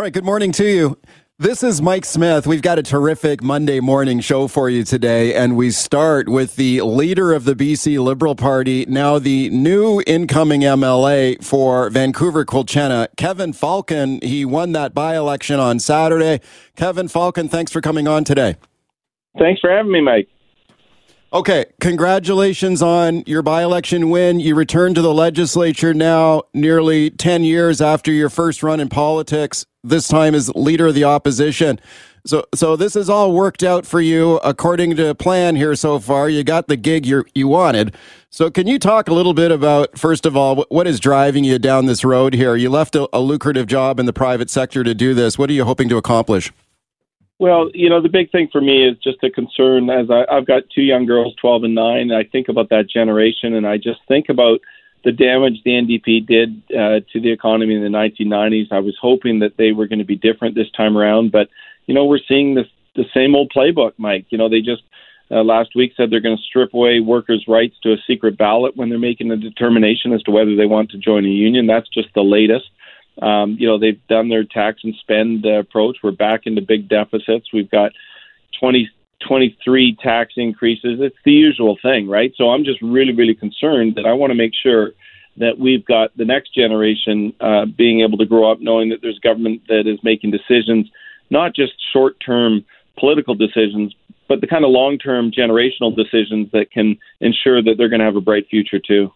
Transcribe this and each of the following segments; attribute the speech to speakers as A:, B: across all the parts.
A: All right, good morning to you. This is Mike Smith. We've got a terrific Monday morning show for you today, and we start with the leader of the BC Liberal Party, now the new incoming MLA for Vancouver Quilchena, Kevin Falcon. He won that by election on Saturday. Kevin Falcon, thanks for coming on today.
B: Thanks for having me, Mike.
A: Okay, congratulations on your by election win. You return to the legislature now, nearly 10 years after your first run in politics this time as leader of the opposition. So, so this has all worked out for you according to plan here so far. You got the gig you you wanted. So, can you talk a little bit about first of all what is driving you down this road here? You left a, a lucrative job in the private sector to do this. What are you hoping to accomplish?
B: Well, you know, the big thing for me is just a concern as I, I've got two young girls, 12 and 9. And I think about that generation and I just think about the damage the NDP did uh, to the economy in the 1990s. I was hoping that they were going to be different this time around, but you know we're seeing this the same old playbook, Mike. You know they just uh, last week said they're going to strip away workers' rights to a secret ballot when they're making a determination as to whether they want to join a union. That's just the latest. Um, you know they've done their tax and spend uh, approach. We're back into big deficits. We've got 20 23 tax increases. It's the usual thing, right? So I'm just really, really concerned that I want to make sure that we've got the next generation uh, being able to grow up knowing that there's government that is making decisions, not just short term political decisions, but the kind of long term generational decisions that can ensure that they're going to have a bright future too.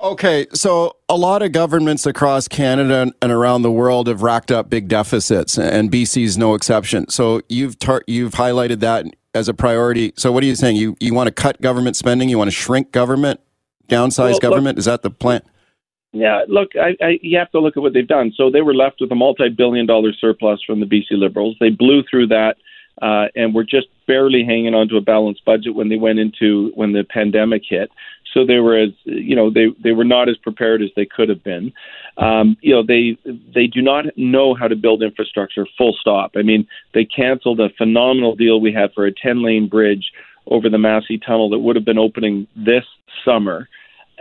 A: Okay, so a lot of governments across Canada and around the world have racked up big deficits, and BC is no exception. So you've tar- you've highlighted that as a priority. So what are you saying? You you want to cut government spending? You want to shrink government, downsize well, government? Look, is that the plan?
B: Yeah, look, I, I, you have to look at what they've done. So they were left with a multi-billion-dollar surplus from the BC Liberals. They blew through that, uh, and were just barely hanging on to a balanced budget when they went into when the pandemic hit. So they were as you know they they were not as prepared as they could have been. Um, you know they they do not know how to build infrastructure. Full stop. I mean they canceled a phenomenal deal we had for a 10 lane bridge over the Massey Tunnel that would have been opening this summer.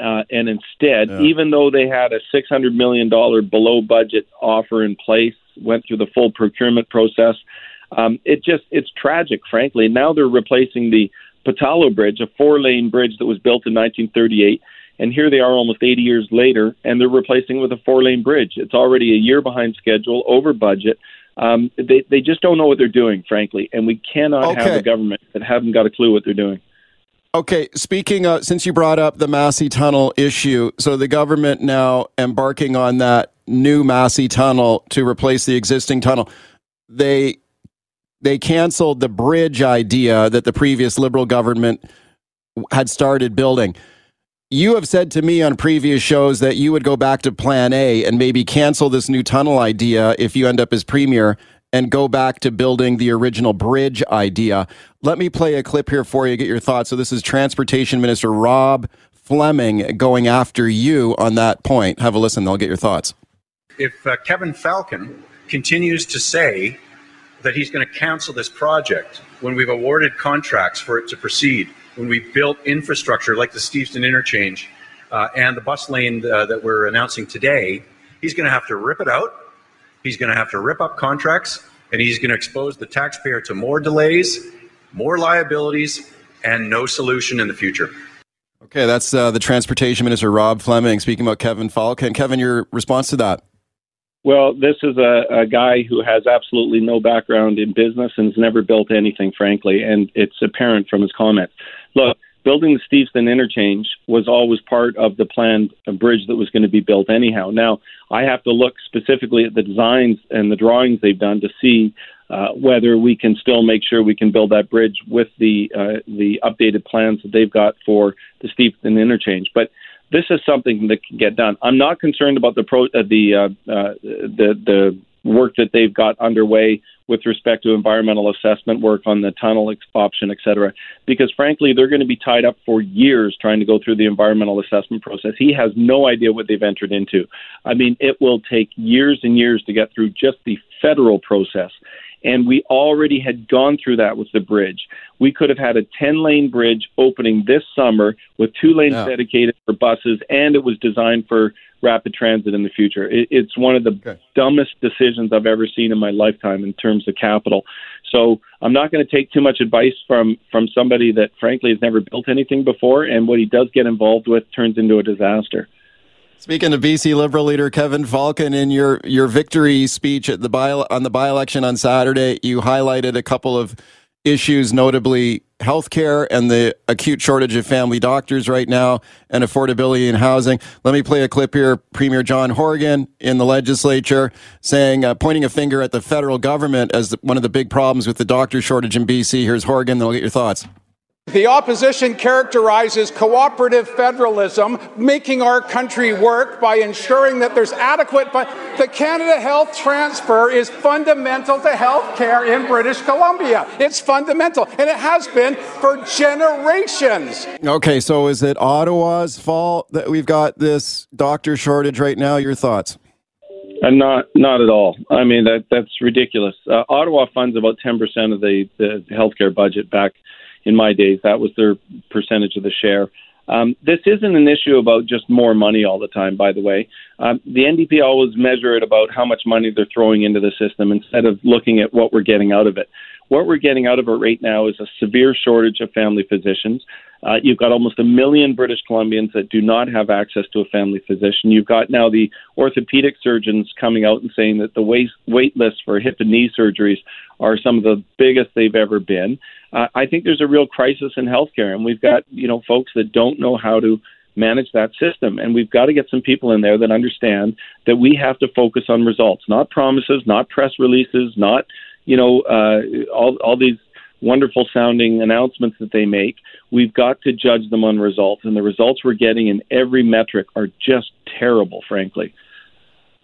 B: Uh, and instead, yeah. even though they had a $600 million below budget offer in place, went through the full procurement process, um, it just it's tragic, frankly. Now they're replacing the Pattullo Bridge, a four lane bridge that was built in 1938. And here they are almost 80 years later, and they're replacing it with a four lane bridge. It's already a year behind schedule, over budget. Um, they, they just don't know what they're doing, frankly. And we cannot okay. have a government that haven't got a clue what they're doing.
A: Okay, speaking of, since you brought up the Massey Tunnel issue, so the government now embarking on that new Massey Tunnel to replace the existing tunnel. They they canceled the bridge idea that the previous liberal government had started building. You have said to me on previous shows that you would go back to plan A and maybe cancel this new tunnel idea if you end up as premier and go back to building the original bridge idea. Let me play a clip here for you, get your thoughts. So, this is Transportation Minister Rob Fleming going after you on that point. Have a listen, I'll get your thoughts.
C: If uh, Kevin Falcon continues to say that he's going to cancel this project when we've awarded contracts for it to proceed, when we've built infrastructure like the Steveston interchange uh, and the bus lane uh, that we're announcing today, he's going to have to rip it out. He's going to have to rip up contracts, and he's going to expose the taxpayer to more delays, more liabilities, and no solution in the future.
A: Okay, that's uh, the Transportation Minister Rob Fleming speaking about Kevin Falcon. Kevin, your response to that?
B: Well, this is a, a guy who has absolutely no background in business and has never built anything, frankly, and it's apparent from his comments. Look, building the Steveston interchange was always part of the planned bridge that was going to be built anyhow. Now, I have to look specifically at the designs and the drawings they've done to see uh, whether we can still make sure we can build that bridge with the uh, the updated plans that they've got for the Steveston interchange. But this is something that can get done. I'm not concerned about the pro, uh, the, uh, uh, the the work that they've got underway with respect to environmental assessment work on the tunnel option, et cetera, because frankly, they're going to be tied up for years trying to go through the environmental assessment process. He has no idea what they've entered into. I mean, it will take years and years to get through just the federal process. And we already had gone through that with the bridge. We could have had a 10 lane bridge opening this summer with two lanes yeah. dedicated for buses, and it was designed for rapid transit in the future. It, it's one of the okay. dumbest decisions I've ever seen in my lifetime in terms of capital. So I'm not going to take too much advice from from somebody that frankly has never built anything before, and what he does get involved with turns into a disaster.
A: Speaking of BC Liberal leader Kevin Falcon, in your your victory speech at the by, on the by election on Saturday, you highlighted a couple of issues, notably healthcare and the acute shortage of family doctors right now and affordability in housing. Let me play a clip here. Premier John Horgan in the legislature saying, uh, pointing a finger at the federal government as the, one of the big problems with the doctor shortage in BC. Here's Horgan. Then we'll get your thoughts.
D: The opposition characterizes cooperative federalism, making our country work by ensuring that there's adequate. But the Canada Health Transfer is fundamental to health care in British Columbia. It's fundamental, and it has been for generations.
A: Okay, so is it Ottawa's fault that we've got this doctor shortage right now? Your thoughts?
B: Uh, not, not at all. I mean that that's ridiculous. Uh, Ottawa funds about ten percent of the the healthcare budget back in my days. That was their percentage of the share. Um, this isn't an issue about just more money all the time, by the way. Um, the NDP always measure it about how much money they're throwing into the system instead of looking at what we're getting out of it. What we're getting out of it right now is a severe shortage of family physicians. Uh, you've got almost a million British Columbians that do not have access to a family physician. You've got now the orthopedic surgeons coming out and saying that the wait, wait lists for hip and knee surgeries are some of the biggest they've ever been. Uh, I think there's a real crisis in healthcare, and we've got you know folks that don't know how to manage that system, and we've got to get some people in there that understand that we have to focus on results, not promises, not press releases, not you know uh, all all these wonderful sounding announcements that they make. We've got to judge them on results, and the results we're getting in every metric are just terrible, frankly.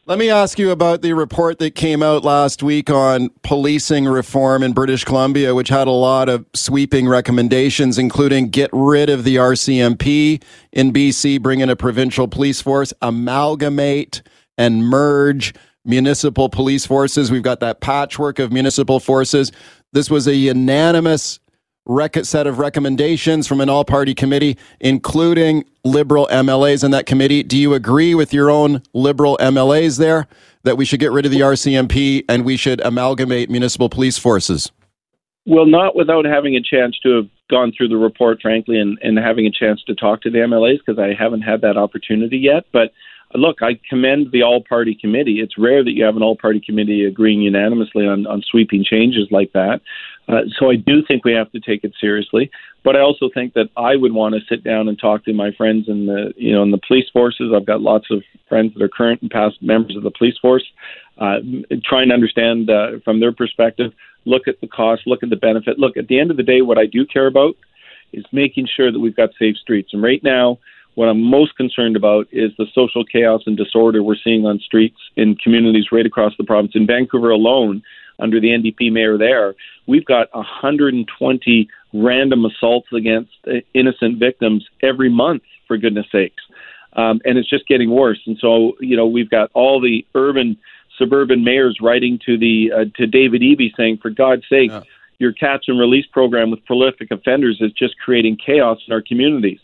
A: Let me ask you about the report that came out last week on policing reform in British Columbia, which had a lot of sweeping recommendations, including get rid of the RCMP in BC, bring in a provincial police force, amalgamate and merge municipal police forces. We've got that patchwork of municipal forces. This was a unanimous rec- set of recommendations from an all party committee, including liberal MLAs in that committee. Do you agree with your own liberal MLAs there that we should get rid of the RCMP and we should amalgamate municipal police forces?
B: Well, not without having a chance to have gone through the report, frankly, and, and having a chance to talk to the MLAs because I haven't had that opportunity yet. But look, I commend the all party committee. It's rare that you have an all party committee agreeing unanimously on, on sweeping changes like that. Uh, so I do think we have to take it seriously. But I also think that I would want to sit down and talk to my friends in the you know in the police forces. I've got lots of friends that are current and past members of the police force, uh, trying to understand uh, from their perspective. Look at the cost, look at the benefit. Look, at the end of the day, what I do care about is making sure that we've got safe streets. And right now, what I'm most concerned about is the social chaos and disorder we're seeing on streets in communities right across the province. In Vancouver alone, under the NDP mayor there, we've got 120 random assaults against innocent victims every month, for goodness sakes. Um, and it's just getting worse. And so, you know, we've got all the urban, suburban mayors writing to the uh, to David Eby saying, for God's sake, yeah. your catch and release program with prolific offenders is just creating chaos in our communities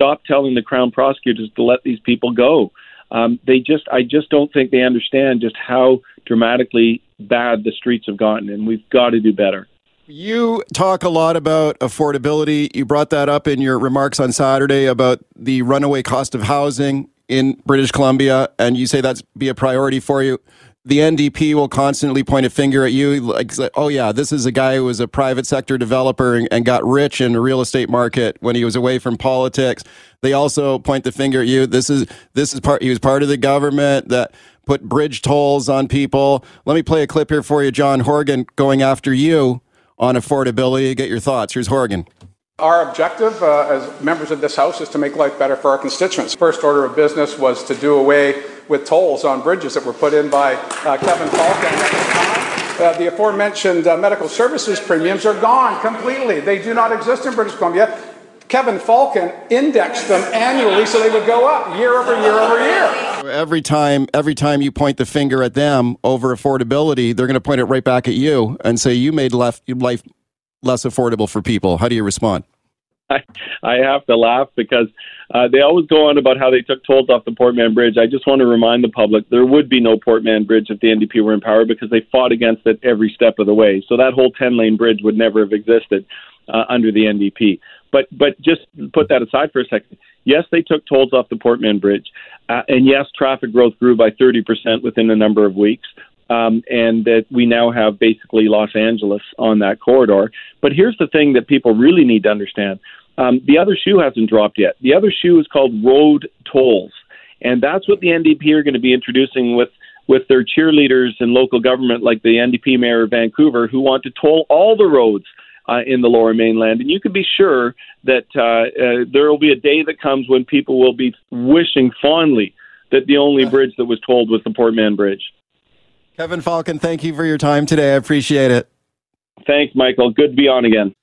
B: stop telling the Crown prosecutors to let these people go. Um, they just, I just don't think they understand just how dramatically bad the streets have gotten, and we've got to do better.
A: You talk a lot about affordability. You brought that up in your remarks on Saturday about the runaway cost of housing in British Columbia, and you say that's be a priority for you the NDP will constantly point a finger at you, like, oh yeah, this is a guy who was a private sector developer and, and, got rich in the real estate market when he was away from politics. They also point the finger at you. This is this is part. He was part of the government that put bridge tolls on people. Let me play a clip here for you, John Horgan, going after you on affordability. Get your thoughts. Here's Horgan.
D: Our objective uh, as members of this House is to make life better for our constituents. First order of business was to do away with tolls on bridges that were put in by uh, Kevin Falcon. Uh, the aforementioned uh, medical services premiums are gone completely. They do not exist in British Columbia. Kevin Falcon indexed them annually so they would go up year over year over year.
A: Every time, every time you point the finger at them over affordability, they're going to point it right back at you and say you made life, life less affordable for people. How do you respond?
B: I, I have to laugh because uh, they always go on about how they took tolls off the Port Mann Bridge. I just want to remind the public there would be no Port Mann Bridge if the NDP were in power because they fought against it every step of the way. So that whole 10 lane bridge would never have existed uh, under the NDP. But but just put that aside for a second. Yes, they took tolls off the Port Mann Bridge, uh, and yes, traffic growth grew by 30% within a number of weeks. Um, and that we now have basically Los Angeles on that corridor. But here's the thing that people really need to understand um, the other shoe hasn't dropped yet. The other shoe is called road tolls, and that's what the NDP are going to be introducing with with their cheerleaders in local government, like the NDP mayor of Vancouver, who want to toll all the roads uh, in the Lower Mainland. And you can be sure that uh, uh, there will be a day that comes when people will be wishing fondly that the only bridge that was tolled was the Port Mann Bridge.
A: Kevin Falcon, thank you for your time today. I appreciate it.
B: Thanks, Michael. Good to be on again.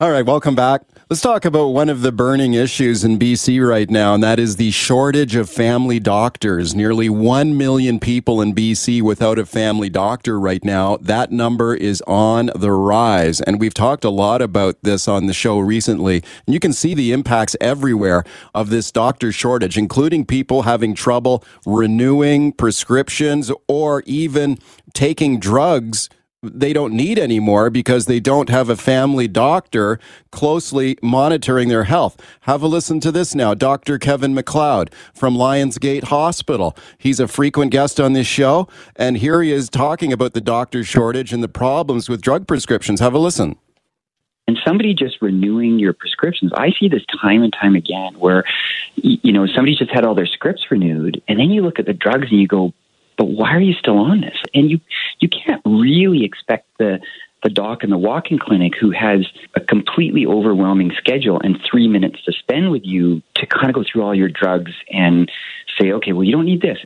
A: All right, welcome back. Let's talk about one of the burning issues in BC right now, and that is the shortage of family doctors. Nearly 1 million people in BC without a family doctor right now. That number is on the rise. And we've talked a lot about this on the show recently. And you can see the impacts everywhere of this doctor shortage, including people having trouble renewing prescriptions or even taking drugs they don't need anymore because they don't have a family doctor closely monitoring their health. Have a listen to this now. Dr. Kevin McLeod from Lionsgate Hospital. He's a frequent guest on this show, and here he is talking about the doctor shortage and the problems with drug prescriptions. Have a listen.
E: And somebody just renewing your prescriptions. I see this time and time again where, you know, somebody just had all their scripts renewed, and then you look at the drugs and you go, but why are you still on this? And you you can't really expect the the doc in the walk-in clinic who has a completely overwhelming schedule and three minutes to spend with you to kind of go through all your drugs and say, okay, well, you don't need this.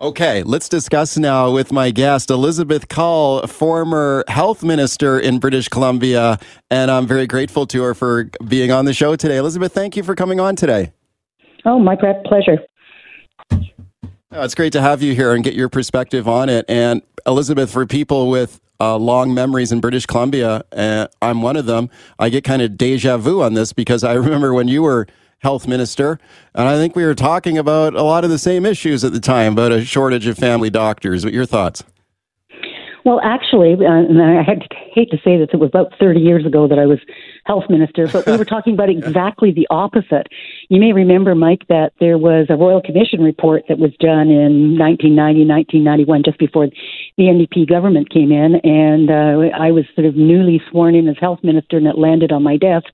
A: Okay, let's discuss now with my guest, Elizabeth Cull, former health minister in British Columbia. And I'm very grateful to her for being on the show today. Elizabeth, thank you for coming on today.
F: Oh, my pleasure.
A: Oh, it's great to have you here and get your perspective on it. And Elizabeth, for people with uh, long memories in British Columbia, uh, I'm one of them. I get kind of deja vu on this because I remember when you were health minister, and I think we were talking about a lot of the same issues at the time about a shortage of family doctors. What your thoughts?
F: Well, actually, uh, and I hate to say this, it was about 30 years ago that I was health minister, but we were talking about exactly the opposite. You may remember, Mike, that there was a Royal Commission report that was done in 1990, 1991, just before the NDP government came in, and uh, I was sort of newly sworn in as health minister, and it landed on my desk.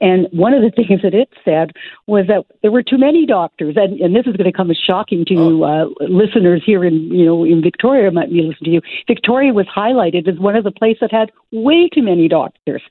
F: And one of the things that it said was that there were too many doctors, and, and this is going to come as shocking to oh. uh, listeners here in you know in Victoria might be listening to you. Victoria was highlighted as one of the places that had way too many doctors.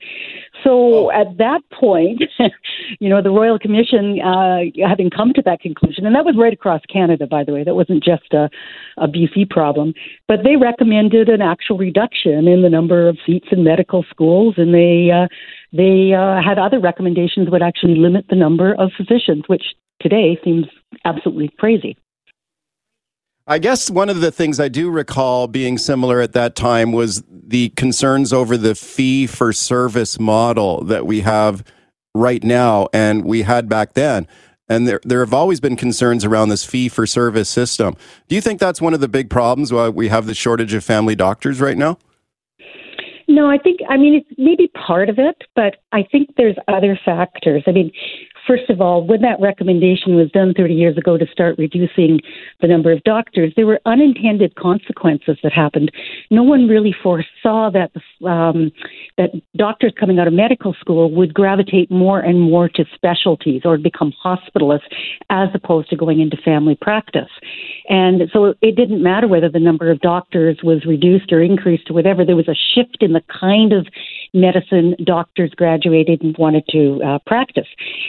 F: So oh. at that point, you know, the Royal Commission, uh, having come to that conclusion, and that was right across Canada, by the way, that wasn't just a, a BC problem, but they recommended an actual reduction in the number of seats in medical schools, and they uh, they uh, had other recommendations that would actually limit the number of physicians, which today seems absolutely crazy.
A: I guess one of the things I do recall being similar at that time was the concerns over the fee for service model that we have right now and we had back then. And there, there have always been concerns around this fee for service system. Do you think that's one of the big problems why we have the shortage of family doctors right now?
F: No, I think, I mean, it's maybe part of it, but I think there's other factors. I mean, First of all, when that recommendation was done 30 years ago to start reducing the number of doctors, there were unintended consequences that happened. No one really foresaw that um, that doctors coming out of medical school would gravitate more and more to specialties or become hospitalists as opposed to going into family practice. And so it didn't matter whether the number of doctors was reduced or increased or whatever. There was a shift in the kind of medicine doctors graduated and wanted to uh, practice.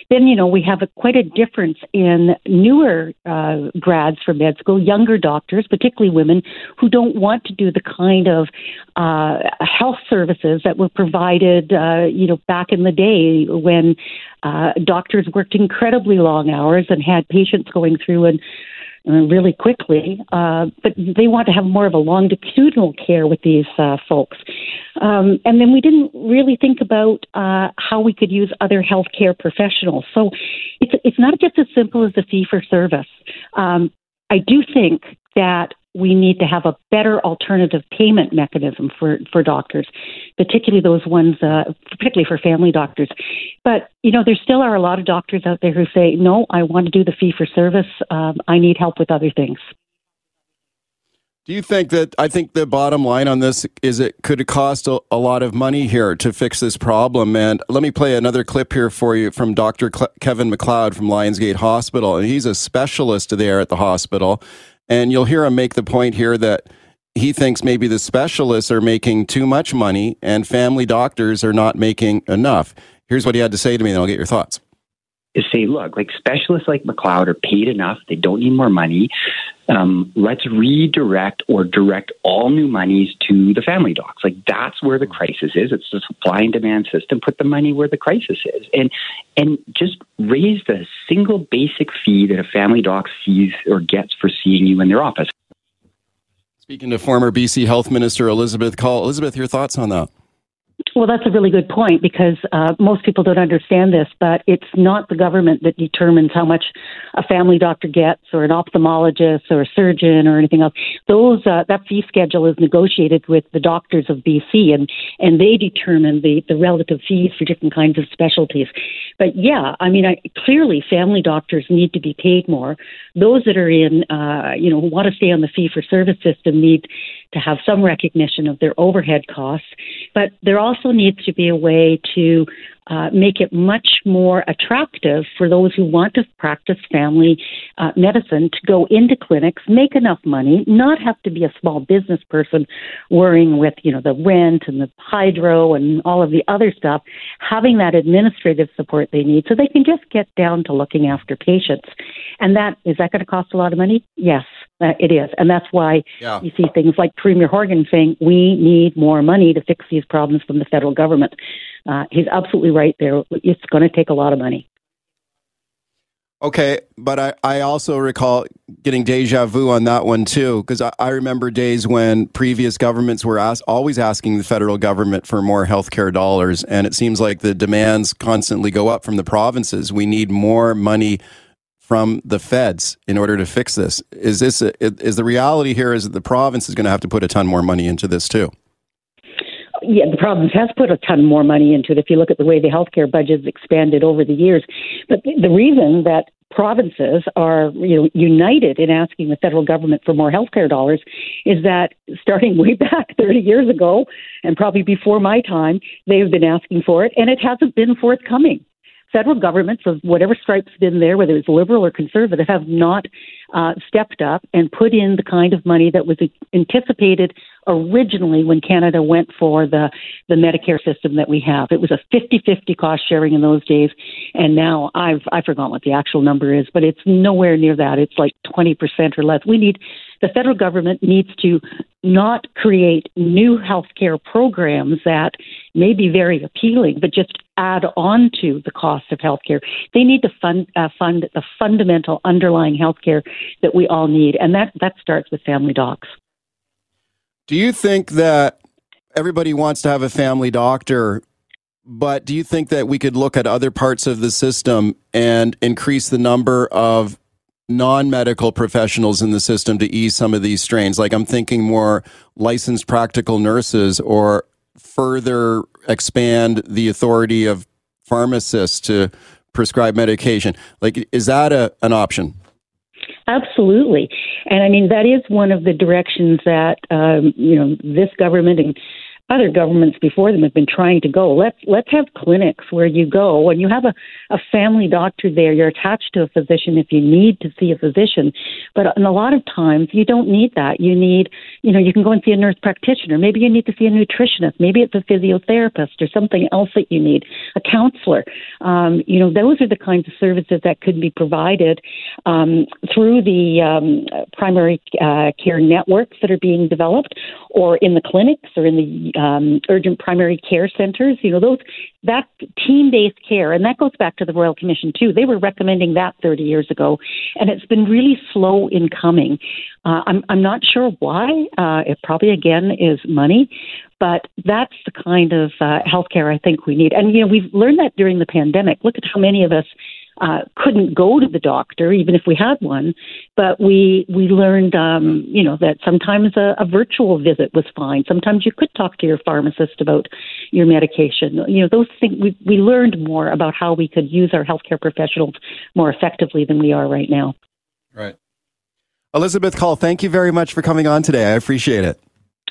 F: Then you know, we have a, quite a difference in newer uh, grads from med school, younger doctors, particularly women, who don't want to do the kind of uh, health services that were provided, uh, you know, back in the day when uh, doctors worked incredibly long hours and had patients going through and really quickly, uh, but they want to have more of a longitudinal care with these uh, folks. Um, and then we didn't really think about uh, how we could use other healthcare professionals. So it's, it's not just as simple as the fee for service. Um, I do think that we need to have a better alternative payment mechanism for, for doctors, particularly those ones, uh, particularly for family doctors. But, you know, there still are a lot of doctors out there who say, no, I want to do the fee for service. Um, I need help with other things.
A: Do you think that I think the bottom line on this is it could cost a, a, lot of money here to fix this problem? And let me play another clip here for you from Dr. Kevin McLeod from Lionsgate Hospital. And he's a specialist there at the hospital. And you'll hear him make the point here that he thinks maybe the specialists are making too much money and family doctors are not making enough. Here's what he had to say to me, and I'll get your thoughts
E: is say, look, like specialists like McLeod are paid enough. They don't need more money. Um, let's redirect or direct all new monies to the family docs. Like that's where the crisis is. It's the supply and demand system. Put the money where the crisis is, and and just raise the single basic fee that a family doc sees or gets for seeing you in their office.
A: Speaking to former BC Health Minister Elizabeth Cull, Elizabeth, your thoughts on that?
F: Well, that's a really good point because uh, most people don't understand this, but it's not the government that determines how much a family doctor gets, or an ophthalmologist, or a surgeon, or anything else. Those uh, that fee schedule is negotiated with the doctors of BC, and and they determine the the relative fees for different kinds of specialties. But yeah, I mean, I, clearly, family doctors need to be paid more. Those that are in, uh, you know, want to stay on the fee for service system need to have some recognition of their overhead costs. But there also needs to be a way to uh, make it much more attractive for those who want to practice family uh, medicine to go into clinics, make enough money, not have to be a small business person worrying with you know the rent and the hydro and all of the other stuff, having that administrative support they need, so they can just get down to looking after patients. And that is that going to cost a lot of money? Yes. Uh, it is. And that's why yeah. you see things like Premier Horgan saying, we need more money to fix these problems from the federal government. Uh, he's absolutely right there. It's going to take a lot of money.
A: Okay, but I, I also recall getting deja vu on that one too, because I, I remember days when previous governments were ask, always asking the federal government for more healthcare dollars, and it seems like the demands constantly go up from the provinces. We need more money from the feds in order to fix this. Is this a, is the reality here is that the province is going to have to put a ton more money into this too?
F: Yeah, the province has put a ton more money into it if you look at the way the healthcare budget's expanded over the years. But the reason that provinces are you know united in asking the federal government for more healthcare dollars is that starting way back 30 years ago and probably before my time they have been asking for it and it hasn't been forthcoming federal governments of whatever stripes been there, whether it's liberal or conservative, have not uh, stepped up and put in the kind of money that was anticipated originally when Canada went for the, the Medicare system that we have. It was a 50-50 cost sharing in those days, and now I've I forgot what the actual number is, but it's nowhere near that. It's like 20% or less. We need the federal government needs to not create new healthcare programs that may be very appealing, but just add on to the cost of healthcare. They need to fund uh, fund the fundamental underlying healthcare that we all need, and that that starts with family docs.
A: Do you think that everybody wants to have a family doctor? But do you think that we could look at other parts of the system and increase the number of non medical professionals in the system to ease some of these strains? Like I'm thinking more licensed practical nurses or further expand the authority of pharmacists to prescribe medication. Like, is that a, an option?
F: Absolutely. And I mean, that is one of the directions that, um, you know, this government and other governments before them have been trying to go. Let's let's have clinics where you go when you have a, a family doctor there. You're attached to a physician if you need to see a physician, but in a lot of times you don't need that. You need, you know, you can go and see a nurse practitioner. Maybe you need to see a nutritionist. Maybe it's a physiotherapist or something else that you need, a counselor. Um, you know, those are the kinds of services that could be provided um, through the um, primary uh, care networks that are being developed, or in the clinics or in the um, urgent primary care centers. You know, those that team-based care, and that goes back to the Royal Commission too. They were recommending that 30 years ago, and it's been really slow in coming. Uh, I'm I'm not sure why. Uh, it probably again is money, but that's the kind of uh, healthcare I think we need. And you know, we've learned that during the pandemic. Look at how many of us uh, couldn't go to the doctor, even if we had one. But we we learned, um, you know, that sometimes a, a virtual visit was fine. Sometimes you could talk to your pharmacist about your medication. You know, those things. We we learned more about how we could use our healthcare professionals more effectively than we are right now.
A: Right. Elizabeth Cull, thank you very much for coming on today. I appreciate it.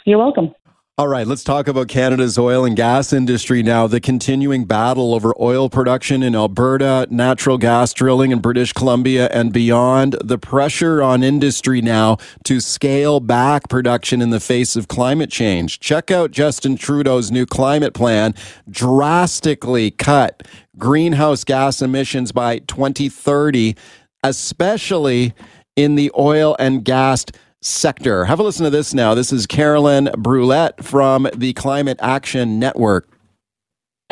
F: You're welcome.
A: All right, let's talk about Canada's oil and gas industry now. The continuing battle over oil production in Alberta, natural gas drilling in British Columbia and beyond, the pressure on industry now to scale back production in the face of climate change. Check out Justin Trudeau's new climate plan, drastically cut greenhouse gas emissions by 2030, especially in the oil and gas sector. Have a listen to this now. This is Caroline Brouillette from the Climate Action Network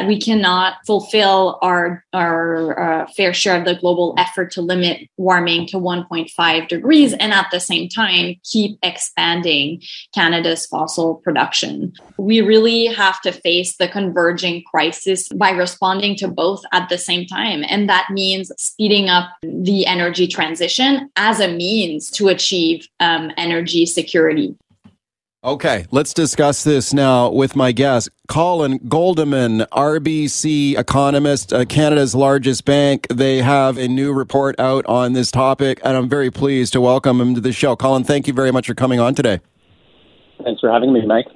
G: we cannot fulfill our our uh, fair share of the global effort to limit warming to 1.5 degrees and at the same time keep expanding Canada's fossil production. We really have to face the converging crisis by responding to both at the same time and that means speeding up the energy transition as a means to achieve um, energy security.
A: Okay, let's discuss this now with my guest, Colin Guldimann, RBC economist, uh, Canada's largest bank. They have a new report out on this topic, and I'm very pleased to welcome him to the show. Colin, thank you very much for coming on today.
H: Thanks for having me, Mike.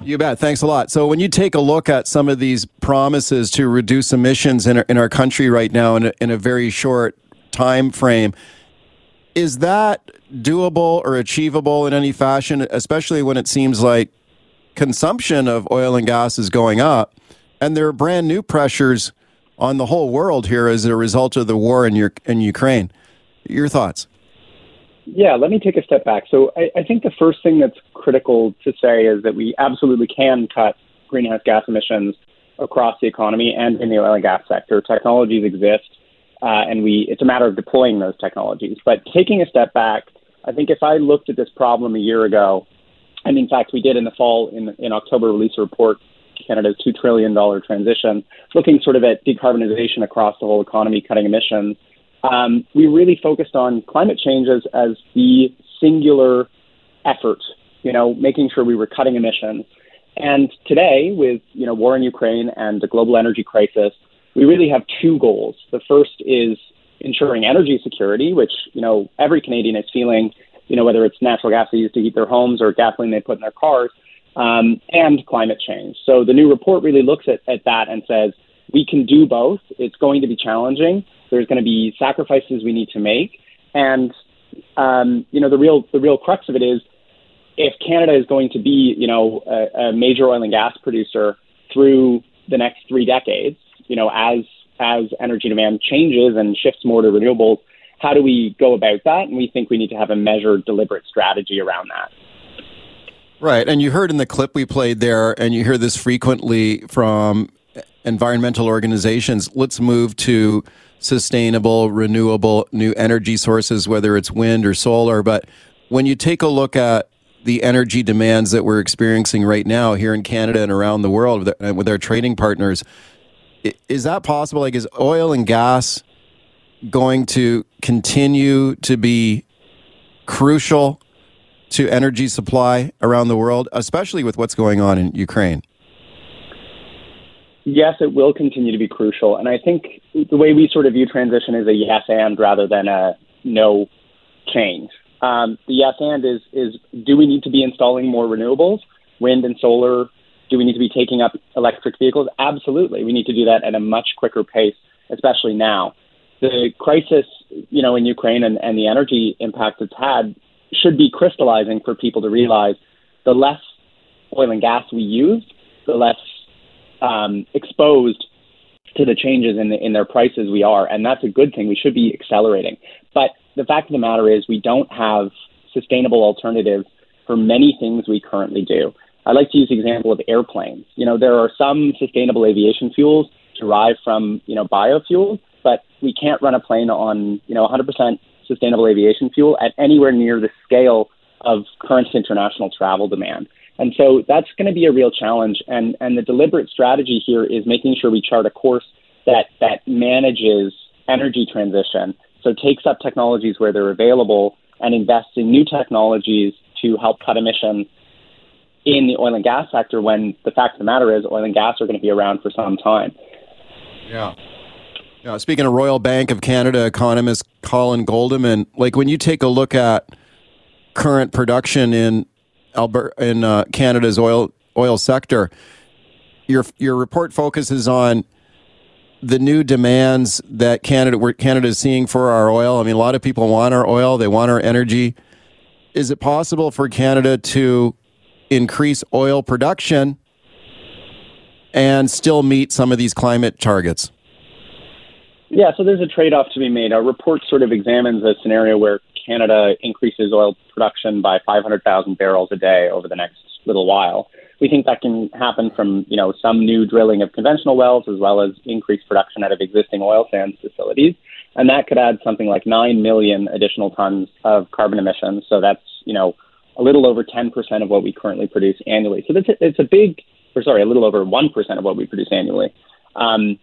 A: You bet. Thanks a lot. So, when you take a look at some of these promises to reduce emissions in our, in our country right now in a, in a very short time frame, is that doable or achievable in any fashion, especially when it seems like consumption of oil and gas is going up and there are brand new pressures on the whole world here as a result of the war in, your, in Ukraine? Your thoughts?
H: Yeah, let me take a step back. So, I, I think the first thing that's critical to say is that we absolutely can cut greenhouse gas emissions across the economy and in the oil and gas sector. Technologies exist uh, and we it's a matter of deploying those technologies. But taking a step back, I think if I looked at this problem a year ago, and in fact we did in the fall in in October release a report, Canada's two trillion dollar transition, looking sort of at decarbonization across the whole economy, cutting emissions. Um, we really focused on climate change as, as the singular effort, you know, making sure we were cutting emissions. And today, with you know war in Ukraine and the global energy crisis, we really have two goals. The first is ensuring energy security, which you know every Canadian is feeling. You know whether it's natural gas they use to heat their homes or gasoline they put in their cars, um, and climate change. So the new report really looks at, at that and says we can do both. It's going to be challenging. There's going to be sacrifices we need to make, and um, you know the real the real crux of it is if Canada is going to be you know a, a major oil and gas producer through the next three decades, you know, as as energy demand changes and shifts more to renewables, how do we go about that? And we think we need to have a measured, deliberate strategy around that.
A: Right. And you heard in the clip we played there, and you hear this frequently from environmental organizations let's move to sustainable, renewable, new energy sources, whether it's wind or solar. But when you take a look at the energy demands that we're experiencing right now here in Canada and around the world with our trading partners, is that possible? Like, is oil and gas going to continue to be crucial to energy supply around the world, especially with what's going on in Ukraine?
H: Yes, it will continue to be crucial. And I think the way we sort of view transition is a yes and rather than a no change. Um, the yes and is, is do we need to be installing more renewables, wind and solar, do we need to be taking up electric vehicles? Absolutely. We need to do that at a much quicker pace, especially now. The crisis, you know, in Ukraine and, and the energy impact it's had should be crystallizing for people to realize the less oil and gas we use, the less um, exposed to the changes in, the, in their prices we are, and that's a good thing. We should be accelerating. But the fact of the matter is, we don't have sustainable alternatives for many things we currently do. I like to use the example of airplanes. You know, there are some sustainable aviation fuels derived from, you know, biofuels, but we can't run a plane on, you know, 100% sustainable aviation fuel at anywhere near the scale of current international travel demand. And so that's going to be a real challenge. And, and the deliberate strategy here is making sure we chart a course that, that manages energy transition. So takes up technologies where they're available and invests in new technologies to help cut emissions in the oil and gas sector when the fact of the matter is oil and gas are going to be around for some time.
A: Yeah. Yeah, speaking of Royal Bank of Canada economist Colin Guldimann, like when you take a look at current production in Alberta in uh, Canada's oil oil sector, your your report focuses on the new demands that Canada where Canada is seeing for our oil. I mean, a lot of people want our oil, they want our energy. Is it possible for Canada to increase oil production and still meet some of these climate targets?
H: Yeah, so there's a trade off to be made. Our report sort of examines a scenario where Canada increases oil production by 500,000 barrels a day over the next little while. We think that can happen from, you know, some new drilling of conventional wells as well as increased production out of existing oil sands facilities. And that could add something like 9 million additional tons of carbon emissions. So that's, you know, a little over 10% of what we currently produce annually. So that's a, it's a big, or sorry, a little over 1% of what we produce annually. Um,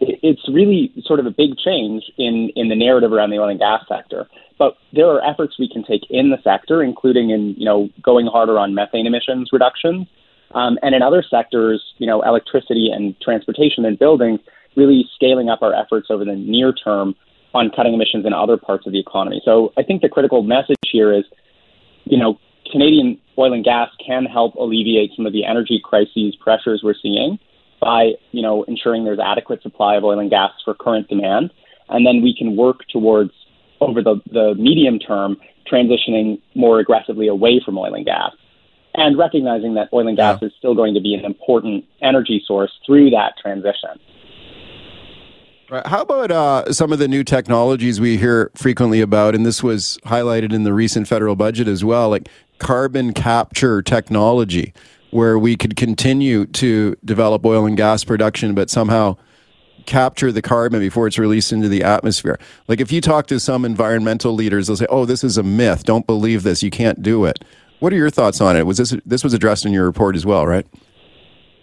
H: it's really sort of a big change in, in the narrative around the oil and gas sector. But there are efforts we can take in the sector, including in you know going harder on methane emissions reductions, um, and in other sectors, you know, electricity and transportation and buildings, really scaling up our efforts over the near term on cutting emissions in other parts of the economy. So I think the critical message here is, you know, Canadian oil and gas can help alleviate some of the energy crises pressures we're seeing by, you know, ensuring there's adequate supply of oil and gas for current demand. And then we can work towards, over the, the medium term, transitioning more aggressively away from oil and gas. And recognizing that oil and gas yeah. is still going to be an important energy source through that transition.
A: How about uh, some of the new technologies we hear frequently about, and this was highlighted in the recent federal budget as well, like carbon capture technology where we could continue to develop oil and gas production, but somehow capture the carbon before it's released into the atmosphere. Like if you talk to some environmental leaders, they'll say, "Oh, this is a myth. Don't believe this. You can't do it." What are your thoughts on it? Was this this was addressed in your report as well, right?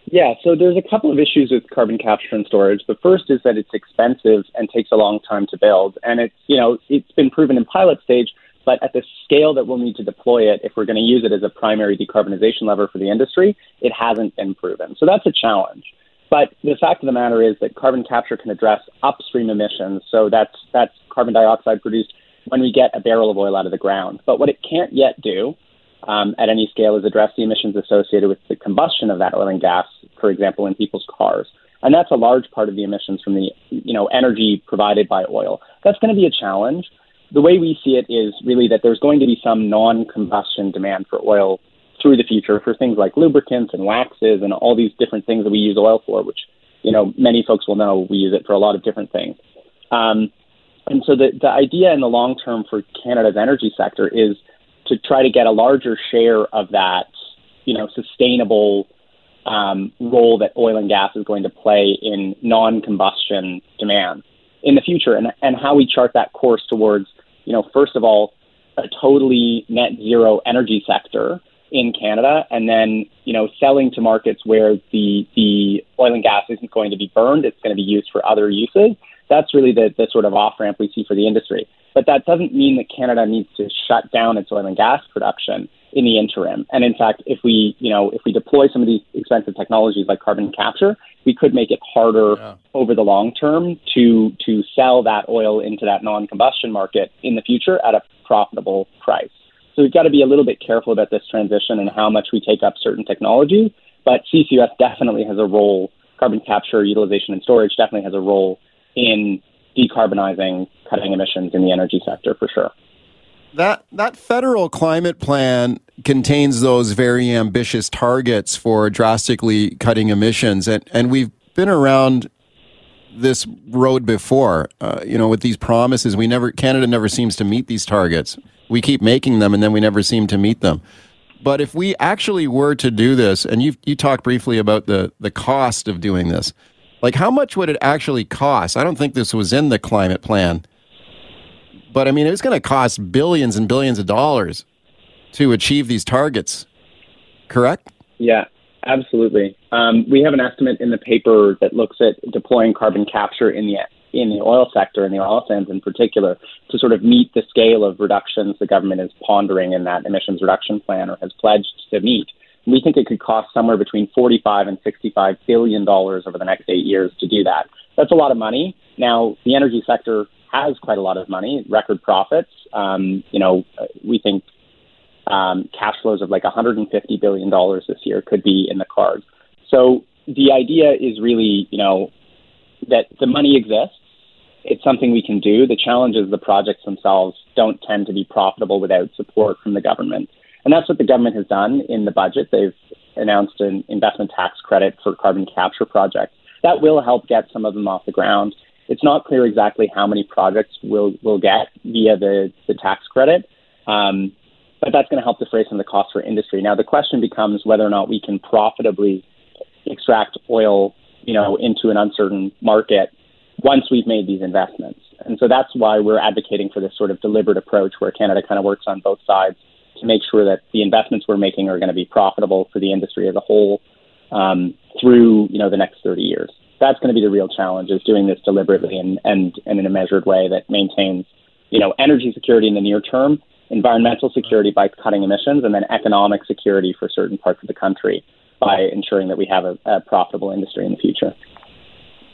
H: Yeah, so there's a couple of issues with carbon capture and storage. The first is that it's expensive and takes a long time to build, and it's you know it's been proven in pilot stage but at the scale that we'll need to deploy it, if we're going to use it as a primary decarbonization lever for the industry, it hasn't been proven. So that's a challenge. But the fact of the matter is that carbon capture can address upstream emissions. So that's that's carbon dioxide produced when we get a barrel of oil out of the ground. But what it can't yet do um, at any scale is address the emissions associated with the combustion of that oil and gas, for example, in people's cars. And that's a large part of the emissions from the you know energy provided by oil. That's going to be a challenge the way we see it is really that there's going to be some non-combustion demand for oil through the future for things like lubricants and waxes and all these different things that we use oil for, which you know many folks will know we use it for a lot of different things. Um, and so the the idea in the long term for Canada's energy sector is to try to get a larger share of that, you know, sustainable um, role that oil and gas is going to play in non-combustion demand in the future, and and how we chart that course towards you know, first of all, a totally net zero energy sector in Canada, and then you know, selling to markets where the the oil and gas isn't going to be burned; it's going to be used for other uses. That's really the the sort of off ramp we see for the industry. But that doesn't mean that Canada needs to shut down its oil and gas production in the interim. And in fact, if we, you know, if we deploy some of these expensive technologies like carbon capture, we could make it harder yeah. over the long term to to sell that oil into that non-combustion market in the future at a profitable price. So we've got to be a little bit careful about this transition and how much we take up certain technologies. But CCUS definitely has a role. Carbon capture, utilization, and storage definitely has a role in decarbonizing, cutting emissions in the energy sector for sure.
A: That that federal climate plan contains those very ambitious targets for drastically cutting emissions, and and we've been around this road before. Uh, you know, with these promises, we never Canada never seems to meet these targets. We keep making them, and then we never seem to meet them. But if we actually were to do this, and you you talked briefly about the the cost of doing this, like how much would it actually cost? I don't think this was in the climate plan, but I mean it's going to cost billions and billions of dollars to achieve these targets. Correct?
H: Yeah, absolutely. Um, we have an estimate in the paper that looks at deploying carbon capture in the in the oil sector and the oil sands in particular to sort of meet the scale of reductions the government is pondering in that emissions reduction plan or has pledged to meet. We think it could cost somewhere between 45 and 65 billion dollars over the next eight years to do that. That's a lot of money. Now, the energy sector has quite a lot of money, record profits. Um, you know, we think um, cash flows of like 150 billion dollars this year could be in the cards. So the idea is really, you know, that the money exists. It's something we can do. The challenge is the projects themselves don't tend to be profitable without support from the government. And that's what the government has done in the budget. They've announced an investment tax credit for carbon capture projects. That will help get some of them off the ground. It's not clear exactly how many projects we'll, we'll get via the, the tax credit. Um, but that's going to help defray some of the costs for industry. Now, the question becomes whether or not we can profitably extract oil, you know, into an uncertain market once we've made these investments. And so that's why we're advocating for this sort of deliberate approach where Canada kind of works on both sides to make sure that the investments we're making are going to be profitable for the industry as a whole um, through, you know, the next 30 years. That's going to be the real challenge is doing this deliberately and, and, and in a measured way that maintains, you know, energy security in the near term environmental security by cutting emissions, and then economic security for certain parts of the country by ensuring that we have a, a profitable industry in the future.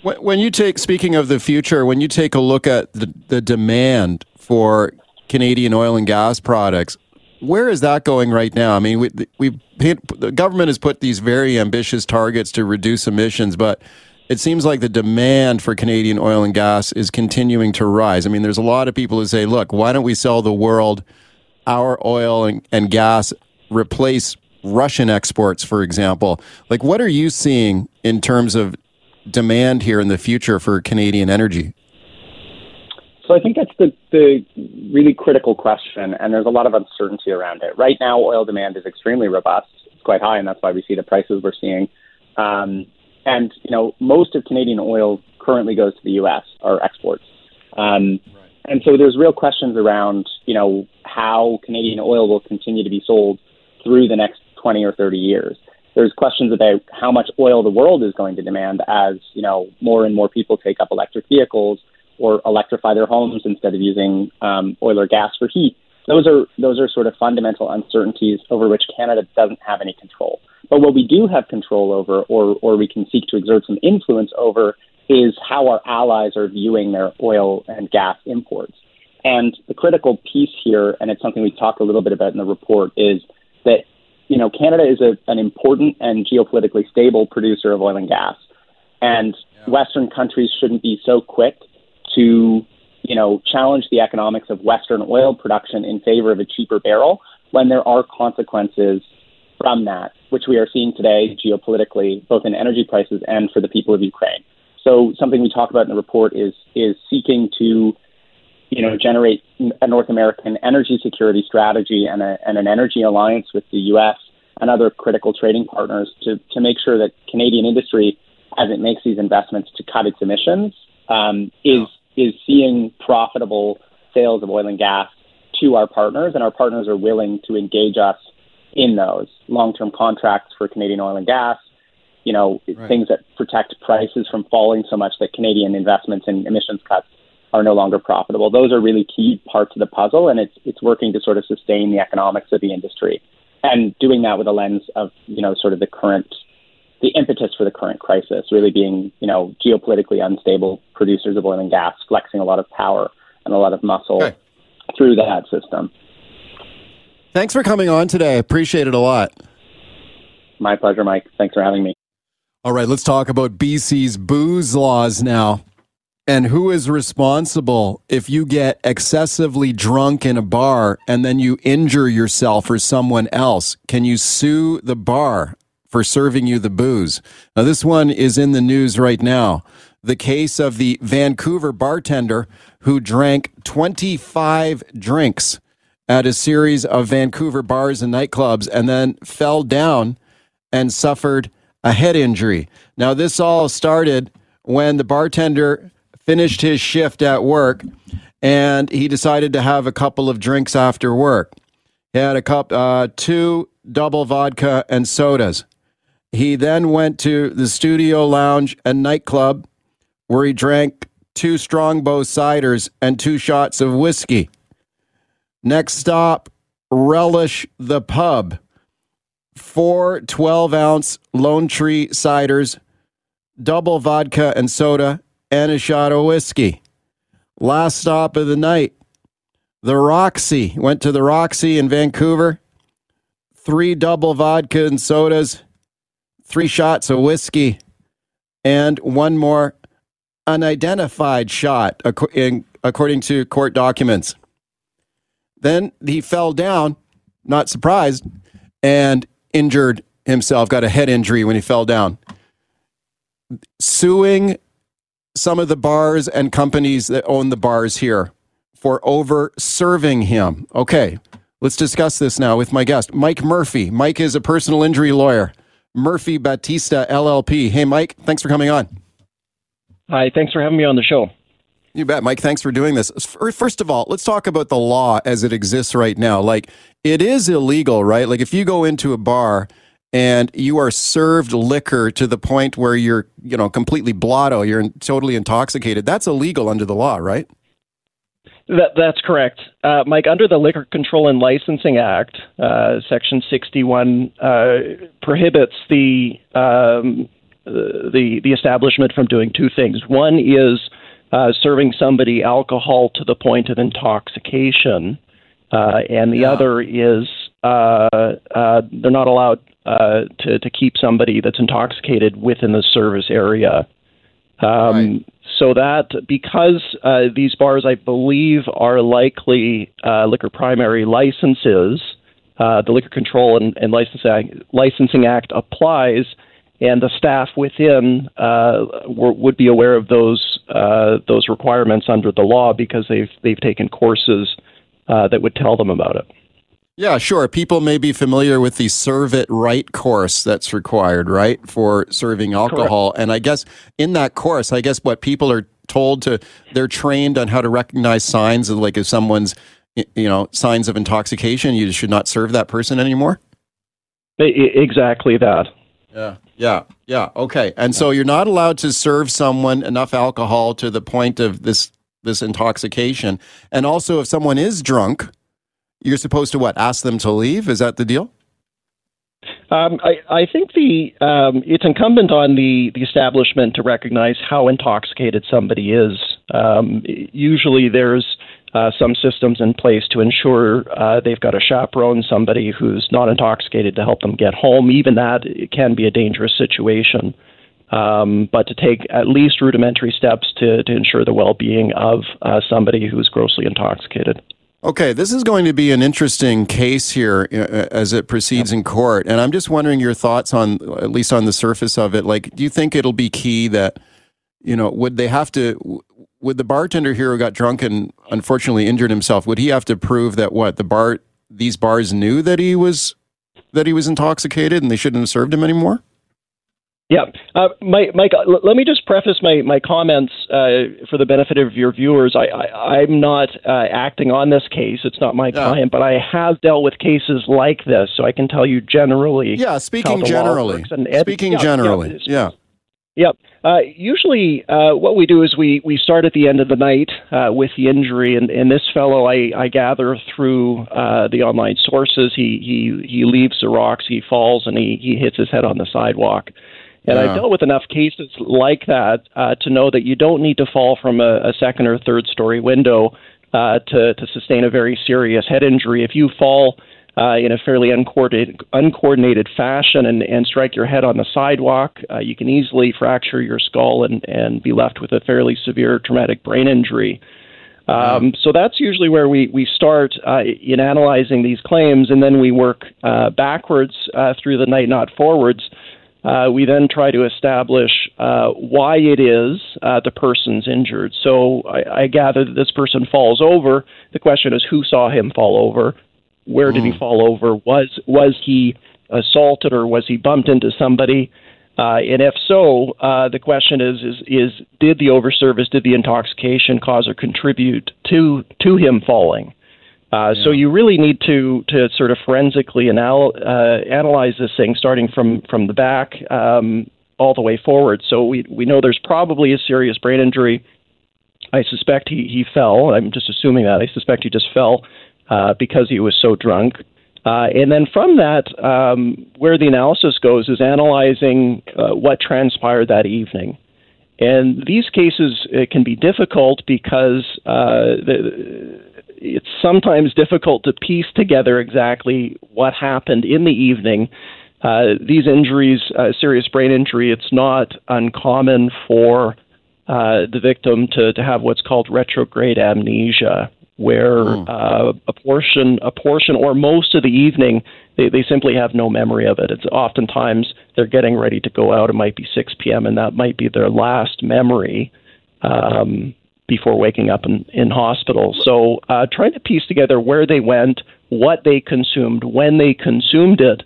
A: When you take, speaking of the future, when you take a look at the, the demand for Canadian oil and gas products, where is that going right now? I mean, we, we the government has put these very ambitious targets to reduce emissions, but it seems like the demand for Canadian oil and gas is continuing to rise. I mean, there's a lot of people who say, look, why don't we sell the world our oil and, and gas replace Russian exports, for example. Like, what are you seeing in terms of demand here in the future for Canadian energy?
H: So I think that's the, the really critical question, and there's a lot of uncertainty around it. Right now, oil demand is extremely robust. It's quite high, and that's why we see the prices we're seeing. Um, and you know, most of Canadian oil currently goes to the U.S. or exports. Um, and so there's real questions around, you know, how Canadian oil will continue to be sold through the next 20 or 30 years. There's questions about how much oil the world is going to demand as, you know, more and more people take up electric vehicles or electrify their homes instead of using um, oil or gas for heat. Those are those are sort of fundamental uncertainties over which Canada doesn't have any control. But what we do have control over, or or we can seek to exert some influence over, is how our allies are viewing their oil and gas imports. And the critical piece here, and it's something we talk a little bit about in the report, is that you know Canada is a, an important and geopolitically stable producer of oil and gas, and yeah. Western countries shouldn't be so quick to you know challenge the economics of Western oil production in favor of a cheaper barrel when there are consequences from that, which we are seeing today geopolitically, both in energy prices and for the people of Ukraine. So something we talk about in the report is is seeking to, you know, generate a North American energy security strategy and, a, and an energy alliance with the U.S. and other critical trading partners to to make sure that Canadian industry, as it makes these investments to cut its emissions, um, is is seeing profitable sales of oil and gas to our partners, and our partners are willing to engage us in those long-term contracts for Canadian oil and gas, you know, right. things that protect prices from falling so much that Canadian investments in emissions cuts are no longer profitable. Those are really key parts of the puzzle, and it's it's working to sort of sustain the economics of the industry, and doing that with a lens of you know sort of the current, the impetus for the current crisis, really being you know geopolitically unstable producers of oil and gas, flexing a lot of power and a lot of muscle okay. through that system.
A: Thanks for coming on today. I appreciate it a lot.
H: My pleasure, Mike. Thanks for having me.
A: All right, let's talk about BC's booze laws now. And who is responsible if you get excessively drunk in a bar and then you injure yourself or someone else? Can you sue the bar for serving you the booze? Now, this one is in the news right now. The case of the Vancouver bartender who drank 25 drinks at a series of Vancouver bars and nightclubs and then fell down and suffered a head injury. Now, this all started when the bartender finished his shift at work and he decided to have a couple of drinks after work. He had a cup, uh, two double vodka and sodas. He then went to the studio lounge and nightclub where he drank two Strongbow ciders and two shots of whiskey. Next stop, Relish the Pub. Four 12 ounce Lone Tree ciders, double vodka and soda, and a shot of whiskey. Last stop of the night, the Roxy. Went to the Roxy in Vancouver. Three double vodka and sodas, three shots of whiskey, and one more unidentified shot, according to court documents. Then he fell down, not surprised, and injured himself, got a head injury when he fell down. Suing some of the bars and companies that own the bars here for over serving him. Okay, let's discuss this now with my guest, Mike Murphy. Mike is a personal injury lawyer, Murphy Battista LLP. Hey, Mike, thanks for coming on.
I: Hi, thanks for having me on the show.
A: You bet, Mike. Thanks for doing this. First of all, let's talk about the law as it exists right now. Like, it is illegal, right? Like, if you go into a bar and you are served liquor to the point where you're, you know, completely blotto, you're totally intoxicated, that's illegal under the law, right?
I: That, that's correct. Uh, Mike, under the Liquor Control and Licensing Act, uh, Section 61 uh, prohibits the, um, the, the establishment from doing two things. One is uh, serving somebody alcohol to the point of intoxication, uh, and the yeah. other is uh, uh, they're not allowed uh, to to keep somebody that's intoxicated within the service area. Um, right. So that because uh, these bars, I believe, are likely uh, liquor primary licenses, uh, the Liquor Control and, and Licensing, Licensing Act applies and the staff within uh, were, would be aware of those uh, those requirements under the law because they've they've taken courses uh, that would tell them about it.
A: Yeah, sure. People may be familiar with the Serve It Right course that's required, right, for serving alcohol. Correct. And I guess in that course, I guess what people are told to, they're trained on how to recognize signs of like if someone's, you know, signs of intoxication, you should not serve that person anymore.
I: Exactly that.
A: Yeah. Yeah. Yeah. Okay. And so you're not allowed to serve someone enough alcohol to the point of this this intoxication. And also if someone is drunk, you're supposed to what? Ask them to leave? Is that the deal?
I: Um, I, I, think the um, it's incumbent on the, the establishment to recognize how intoxicated somebody is. Um, usually, there's uh, some systems in place to ensure uh, they've got a chaperone, somebody who's not intoxicated to help them get home. Even that can be a dangerous situation. Um, but to take at least rudimentary steps to, to ensure the well being of uh, somebody who's grossly intoxicated.
A: Okay, this is going to be an interesting case here uh, as it proceeds in court. And I'm just wondering your thoughts on, at least on the surface of it. Like, do you think it'll be key that, you know, would they have to, would the bartender here who got drunk and unfortunately injured himself, would he have to prove that what the bar these bars knew that he was that he was intoxicated and they shouldn't have served him anymore?
I: Yeah, uh, Mike. Mike l- let me just preface my my comments uh, for the benefit of your viewers. I, I am not uh, acting on this case. It's not my yeah. client, but I have dealt with cases like this, so I can tell you generally.
A: Yeah, speaking generally. And, and, speaking yeah, generally. Yeah.
I: Yep. Uh, usually, uh, what we do is we, we start at the end of the night uh, with the injury, and, and this fellow, I, I gather through uh, the online sources, he, he, he leaves the Roxy, he falls, and he, he hits his head on the sidewalk. And yeah. I've dealt with enough cases like that uh, to know that you don't need to fall from a, a second or third story window uh, to, to sustain a very serious head injury. If you fall uh, in a fairly uncoordinated, uncoordinated fashion and, and strike your head on the sidewalk, uh, you can easily fracture your skull and, and be left with a fairly severe traumatic brain injury. Um, so that's usually where we, we start uh, in analyzing these claims, and then we work uh, backwards uh, through the night, not forwards. Uh, we then try to establish uh, why it is uh, the person's injured. So I, I, gather that this person falls over. The question is who saw him fall over? Where did he hmm. fall over? Was was he assaulted or was he bumped into somebody? Uh, and if so, uh, the question is, is is did the overservice, did the intoxication cause or contribute to to him falling? Uh, yeah. So you really need to to sort of forensically anal- uh, analyze this thing, starting from from the back um, all the way forward. So we we know there's probably a serious brain injury. I suspect he he fell. I'm just assuming that. I suspect he just fell uh, because he was so drunk. Uh, and then from that, um, where the analysis goes is analyzing uh, what transpired that evening. And these cases can be difficult because the, it's sometimes difficult to piece together exactly what happened in the evening. Uh, these injuries, uh, serious brain injury, it's not uncommon for uh, the victim to, to have what's called retrograde amnesia, where mm. uh, a portion, a portion, or most of the evening, they, they simply have no memory of it. It's oftentimes they're getting ready to go out. It might be 6 p.m. and that might be their last memory. Um, before waking up in, in hospital. So uh, trying to piece together where they went, what they consumed, when they consumed it,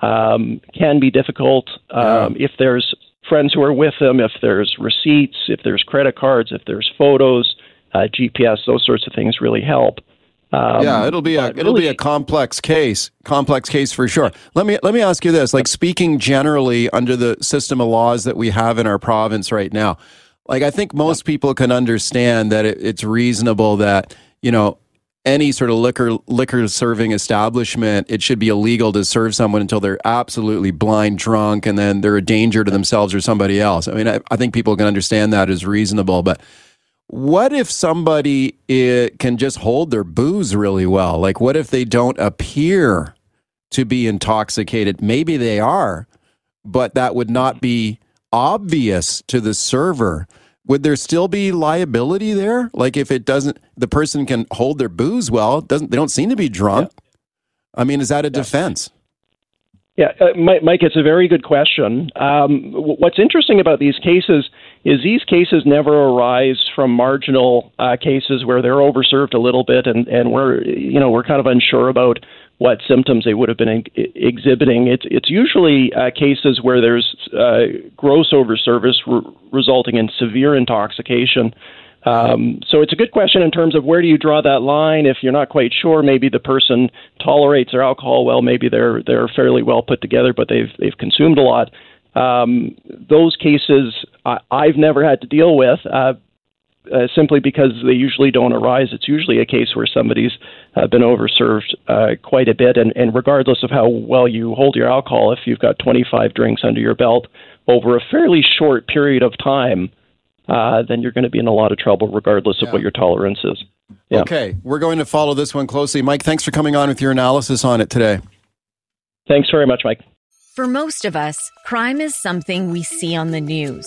I: um, can be difficult. Um, yeah. If there's friends who are with them, if there's receipts, if there's credit cards, if there's photos, uh, GPS, those sorts of things really help.
A: Um, yeah, it'll be a it'll really, be a complex case, complex case for sure. Let me let me ask you this: like speaking generally under the system of laws that we have in our province right now, like I think most people can understand that it, it's reasonable that you know any sort of liquor liquor serving establishment, it should be illegal to serve someone until they're absolutely blind drunk and then they're a danger to themselves or somebody else. I mean, I, I think people can understand that as reasonable, but what if somebody can just hold their booze really well? Like, what if they don't appear to be intoxicated? Maybe they are, but that would not be obvious to the server, would there still be liability there? Like if it doesn't, the person can hold their booze well. Doesn't they don't seem to be drunk? Yeah. I mean, is that a defense?
I: Yeah, uh, Mike, it's a very good question. Um, what's interesting about these cases is these cases never arise from marginal uh, cases where they're overserved a little bit, and and we're you know we're kind of unsure about what symptoms they would have been exhibiting. It's it's usually uh, cases where there's uh, gross overservice re- resulting in severe intoxication. Um, so it's a good question in terms of where do you draw that line? If you're not quite sure, maybe the person tolerates their alcohol well, maybe they're they're fairly well put together, but they've they've consumed a lot. Um, those cases I, I've never had to deal with. Uh, uh, simply because they usually don't arise. It's usually a case where somebody's uh, been overserved uh, quite a bit, and, and regardless of how well you hold your alcohol, if you've got 25 drinks under your belt over a fairly short period of time, uh, then you're going to be in a lot of trouble, regardless yeah. of what your tolerance is.
A: Yeah. Okay, we're going to follow this one closely. Mike, thanks for coming on with your analysis on it today.
I: Thanks very much, Mike.
J: For most of us, crime is something we see on the news.